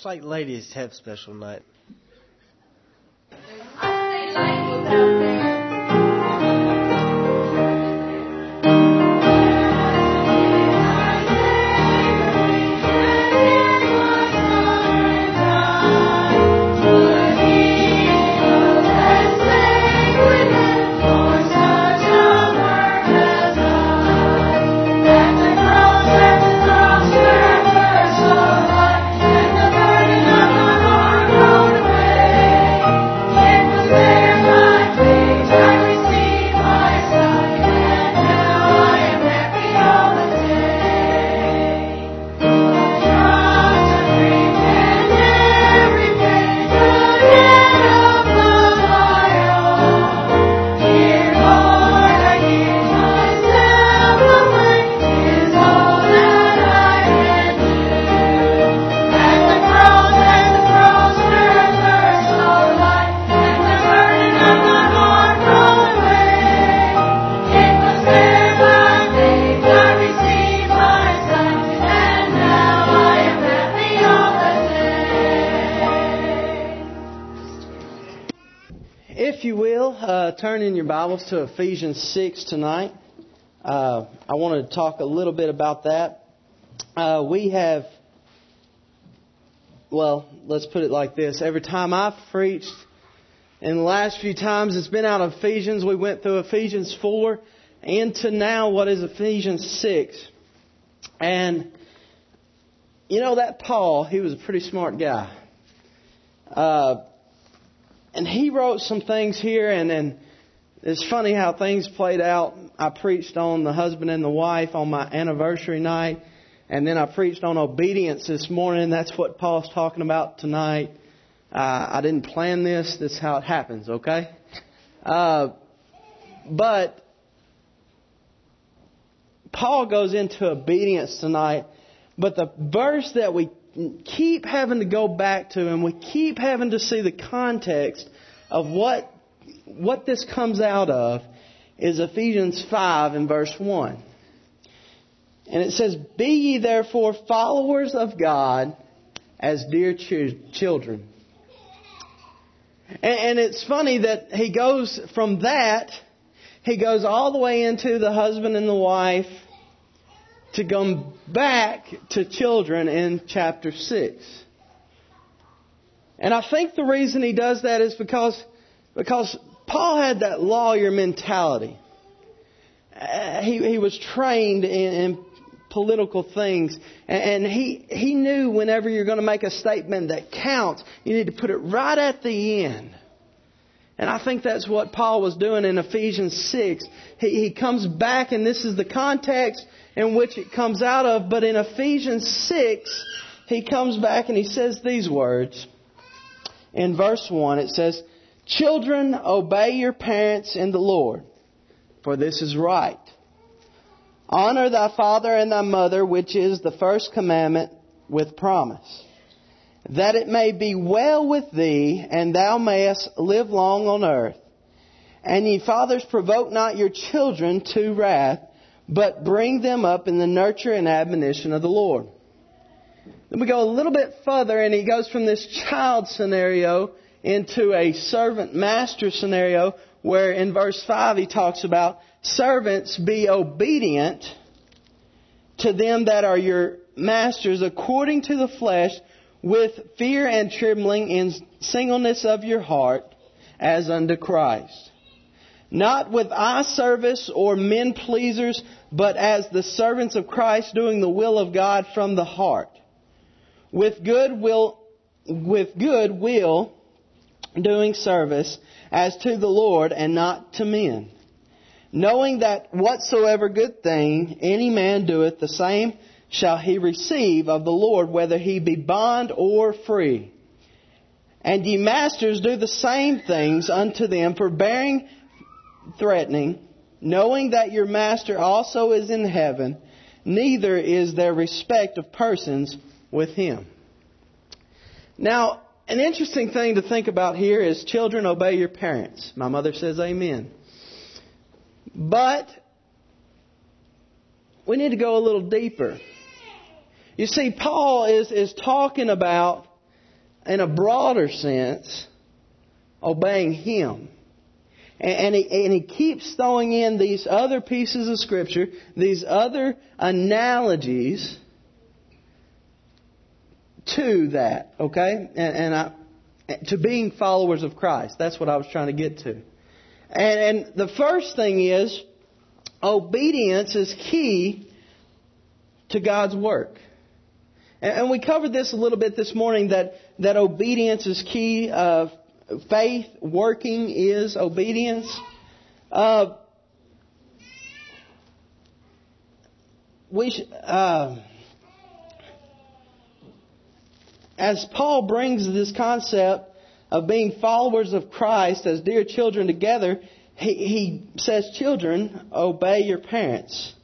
Looks like ladies have special night. Turn in your Bibles to Ephesians 6 tonight. Uh, I want to talk a little bit about that. Uh, we have, well, let's put it like this. Every time I've preached, in the last few times it's been out of Ephesians, we went through Ephesians 4 and to now what is Ephesians 6. And, you know, that Paul, he was a pretty smart guy. Uh, and he wrote some things here, and then it's funny how things played out. I preached on the husband and the wife on my anniversary night, and then I preached on obedience this morning. That's what Paul's talking about tonight. Uh, I didn't plan this. This is how it happens, okay? Uh, but Paul goes into obedience tonight, but the verse that we keep having to go back to and we keep having to see the context of what what this comes out of is Ephesians 5 and verse 1. And it says, Be ye therefore followers of God as dear ch- children. And, and it's funny that he goes from that, he goes all the way into the husband and the wife to come back to children in chapter 6. And I think the reason he does that is because, because Paul had that lawyer mentality. Uh, he, he was trained in, in political things, and, he, he knew whenever you're going to make a statement that counts, you need to put it right at the end. And I think that's what Paul was doing in Ephesians 6. He, he comes back, and this is the context in which it comes out of, but in Ephesians 6, he comes back and he says these words. In verse 1, it says, Children, obey your parents in the Lord, for this is right. Honor thy father and thy mother, which is the first commandment with promise, that it may be well with thee, and thou mayest live long on earth. And ye fathers, provoke not your children to wrath, but bring them up in the nurture and admonition of the Lord. Then we go a little bit further, and he goes from this child scenario into a servant master scenario, where in verse 5 he talks about servants be obedient to them that are your masters according to the flesh with fear and trembling in singleness of your heart as unto Christ. Not with eye service or men pleasers, but as the servants of Christ doing the will of God from the heart. With good will, with good will doing service as to the Lord and not to men. Knowing that whatsoever good thing any man doeth, the same shall he receive of the Lord, whether he be bond or free. And ye masters do the same things unto them, forbearing, threatening, knowing that your master also is in heaven, neither is there respect of persons with him. Now, an interesting thing to think about here is children obey your parents. My mother says amen. But we need to go a little deeper. You see, Paul is, is talking about in a broader sense, obeying Him. And he, and he keeps throwing in these other pieces of Scripture, these other analogies to that, okay? And, and I, to being followers of Christ. That's what I was trying to get to. And, and the first thing is, obedience is key to God's work. And, and we covered this a little bit this morning that, that obedience is key. Uh, faith working is obedience. Uh, we sh- uh, as Paul brings this concept of being followers of Christ as dear children together, he, he says, Children, obey your parents.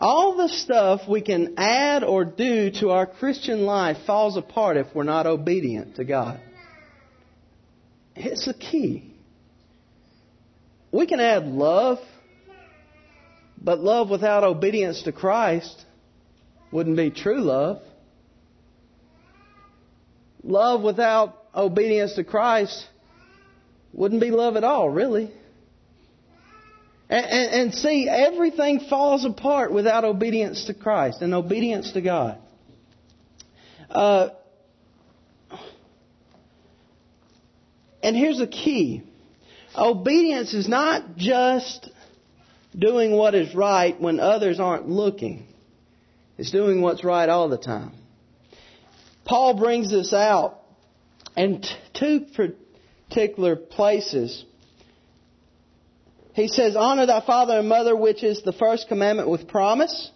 All the stuff we can add or do to our Christian life falls apart if we're not obedient to God. It's the key. We can add love, but love without obedience to Christ wouldn't be true love. Love without obedience to Christ wouldn't be love at all, really. And, and, and, see, everything falls apart without obedience to Christ and obedience to God. Uh, and here's the key obedience is not just doing what is right when others aren't looking, it's doing what's right all the time. Paul brings this out in two particular places. He says, Honor thy father and mother, which is the first commandment with promise,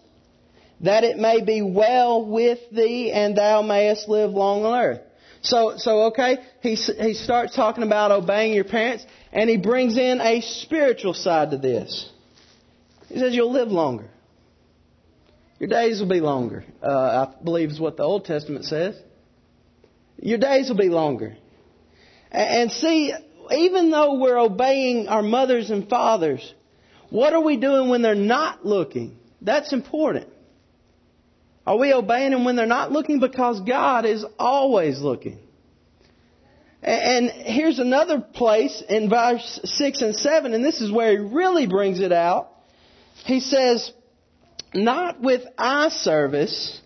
that it may be well with thee and thou mayest live long on earth. So, so okay, he, he starts talking about obeying your parents, and he brings in a spiritual side to this. He says, You'll live longer. Your days will be longer. Uh, I believe is what the Old Testament says. Your days will be longer. And see, even though we're obeying our mothers and fathers, what are we doing when they're not looking? That's important. Are we obeying them when they're not looking? Because God is always looking. And here's another place in verse 6 and 7, and this is where he really brings it out. He says, not with eye service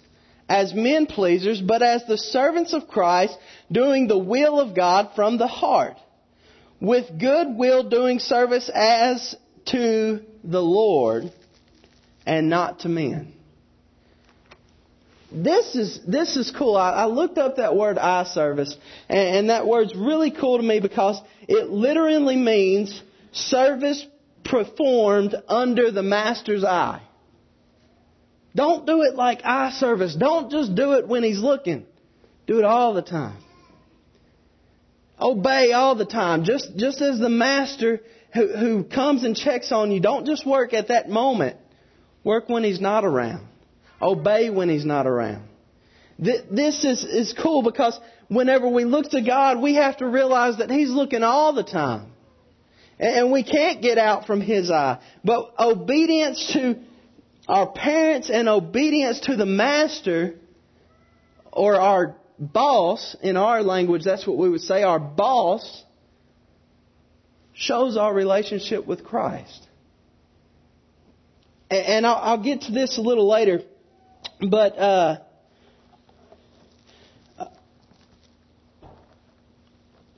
as men pleasers, but as the servants of Christ, doing the will of God from the heart, with good will doing service as to the Lord and not to men. This is this is cool. I, I looked up that word eye service, and, and that word's really cool to me because it literally means service performed under the master's eye. Don't do it like eye service. Don't just do it when he's looking. Do it all the time. Obey all the time. Just, just as the master who, who comes and checks on you, don't just work at that moment. Work when he's not around. Obey when he's not around. This is, is cool because whenever we look to God, we have to realize that He's looking all the time. And we can't get out from His eye. But obedience to our parents and obedience to the master or our boss, in our language, that's what we would say, our boss, shows our relationship with Christ. And I'll get to this a little later, but uh,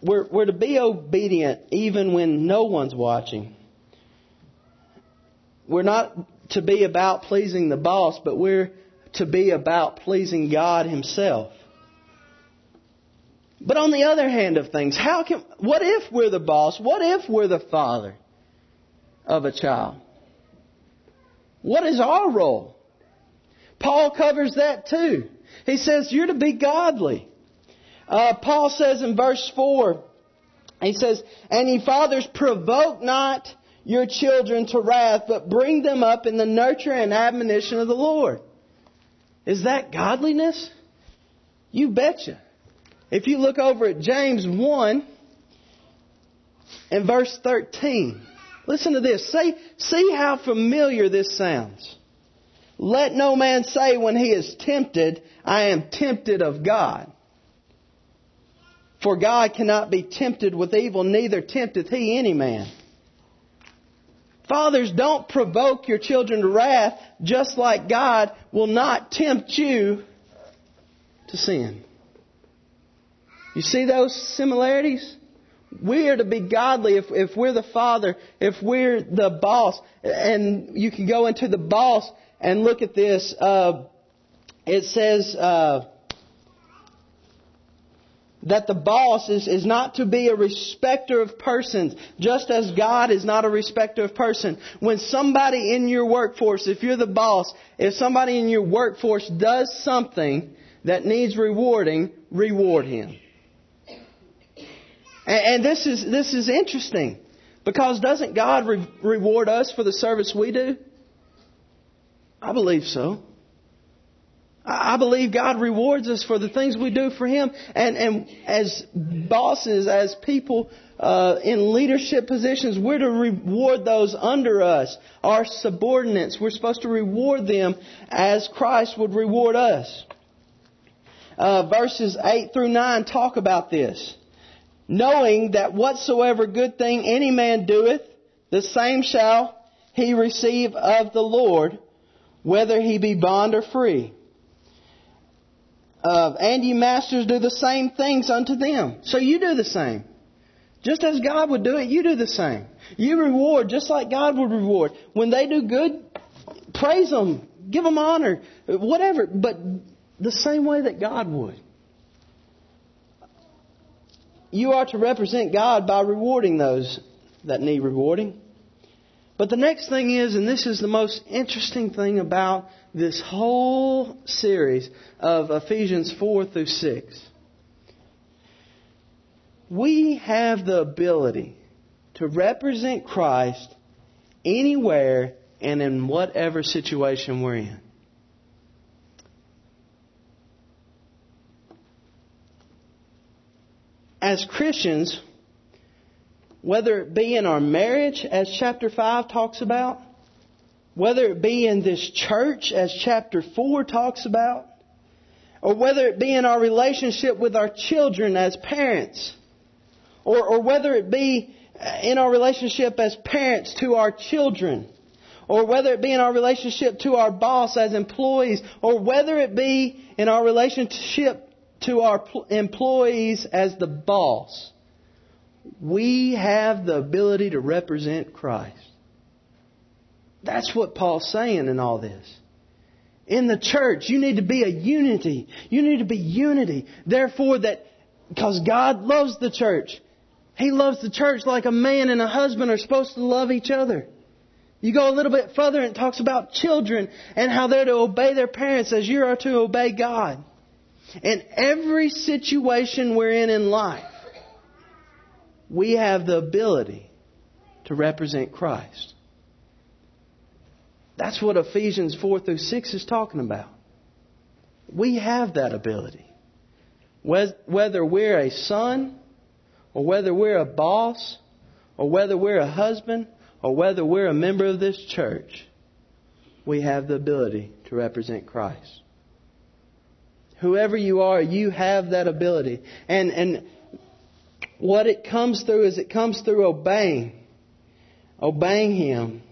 we're, we're to be obedient even when no one's watching. We're not to be about pleasing the boss, but we're to be about pleasing God Himself. But on the other hand of things, how can, what if we're the boss? What if we're the father of a child? What is our role? Paul covers that too. He says you're to be godly. Uh, Paul says in verse 4, he says, And ye fathers provoke not your children to wrath, but bring them up in the nurture and admonition of the Lord. Is that godliness? You betcha. If you look over at James 1 and verse 13, listen to this. See, see how familiar this sounds. Let no man say when he is tempted, I am tempted of God. For God cannot be tempted with evil, neither tempteth he any man. Fathers, don't provoke your children to wrath, just like God will not tempt you to sin. You see those similarities? We are to be godly if, if we're the father, if we're the boss. And you can go into the boss and look at this. Uh, it says, uh, that the boss is, is not to be a respecter of persons, just as God is not a respecter of person. When somebody in your workforce, if you're the boss, if somebody in your workforce does something that needs rewarding, reward him. And, and this is this is interesting because doesn't God re- reward us for the service we do? I believe so. I believe God rewards us for the things we do for Him. And, and as bosses, as people uh, in leadership positions, we're to reward those under us, our subordinates. We're supposed to reward them as Christ would reward us. Uh, verses 8 through 9 talk about this. Knowing that whatsoever good thing any man doeth, the same shall he receive of the Lord, whether he be bond or free uh, and ye masters do the same things unto them. So you do the same. Just as God would do it, you do the same. You reward just like God would reward. When they do good, praise them, give them honor, whatever, but the same way that God would. You are to represent God by rewarding those that need rewarding. But the next thing is, and this is the most interesting thing about this whole series of Ephesians 4 through 6. We have the ability to represent Christ anywhere and in whatever situation we're in. As Christians, whether it be in our marriage, as chapter 5 talks about, whether it be in this church, as chapter 4 talks about, or whether it be in our relationship with our children as parents, or, or whether it be in our relationship as parents to our children, or whether it be in our relationship to our boss as employees, or whether it be in our relationship to our employees as the boss we have the ability to represent Christ. That's what Paul's saying in all this. In the church, you need to be a unity. You need to be unity. Therefore, that, because God loves the church. He loves the church like a man and a husband are supposed to love each other. You go a little bit further and it talks about children and how they're to obey their parents as you are to obey God. In every situation we're in in life, we have the ability to represent Christ. That's what Ephesians 4 through 6 is talking about. We have that ability. Whether we're a son, or whether we're a boss, or whether we're a husband, or whether we're a member of this church, we have the ability to represent Christ. Whoever you are, you have that ability. And, and what it comes through is it comes through obeying. Obeying Him.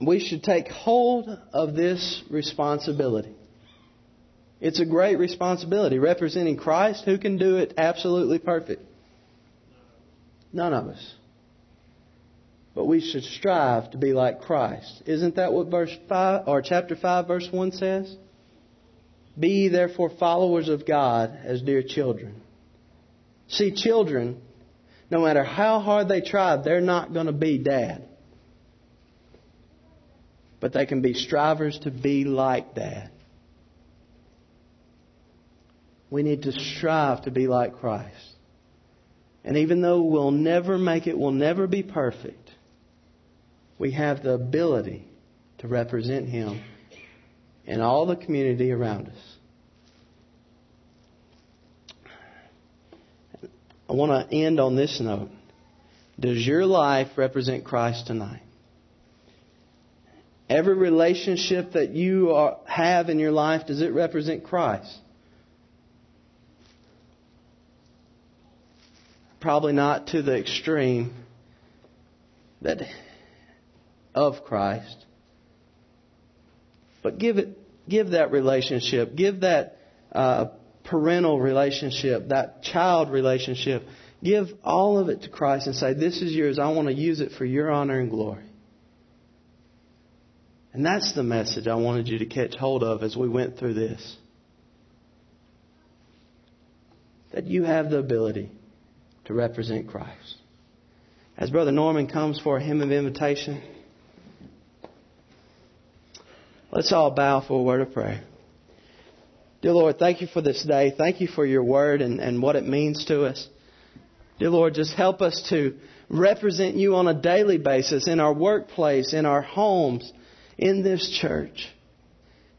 We should take hold of this responsibility. It's a great responsibility. Representing Christ, who can do it absolutely perfect? None of us. But we should strive to be like Christ. Isn't that what verse 5 or chapter 5 verse 1 says? Be therefore followers of God as dear children. See, children, no matter how hard they try, they're not going to be dad. But they can be strivers to be like dad. We need to strive to be like Christ. And even though we'll never make it, we'll never be perfect, we have the ability to represent Him in all the community around us. I want to end on this note. Does your life represent Christ tonight? Every relationship that you are, have in your life, does it represent Christ? probably not to the extreme that of Christ. But give it, give that relationship, give that uh, parental relationship, that child relationship, give all of it to Christ and say, "This is yours. I want to use it for Your honor and glory." And that's the message I wanted you to catch hold of as we went through this. That you have the ability to represent Christ. As Brother Norman comes for a hymn of invitation, let's all bow for a word of prayer. Dear Lord, thank you for this day. Thank you for your word and, and what it means to us. Dear Lord, just help us to represent you on a daily basis in our workplace, in our homes, in this church.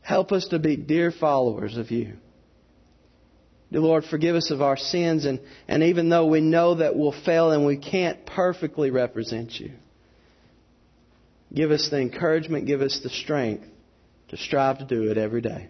Help us to be dear followers of you. Dear Lord, forgive us of our sins, and, and even though we know that we'll fail and we can't perfectly represent you, give us the encouragement, give us the strength to strive to do it every day.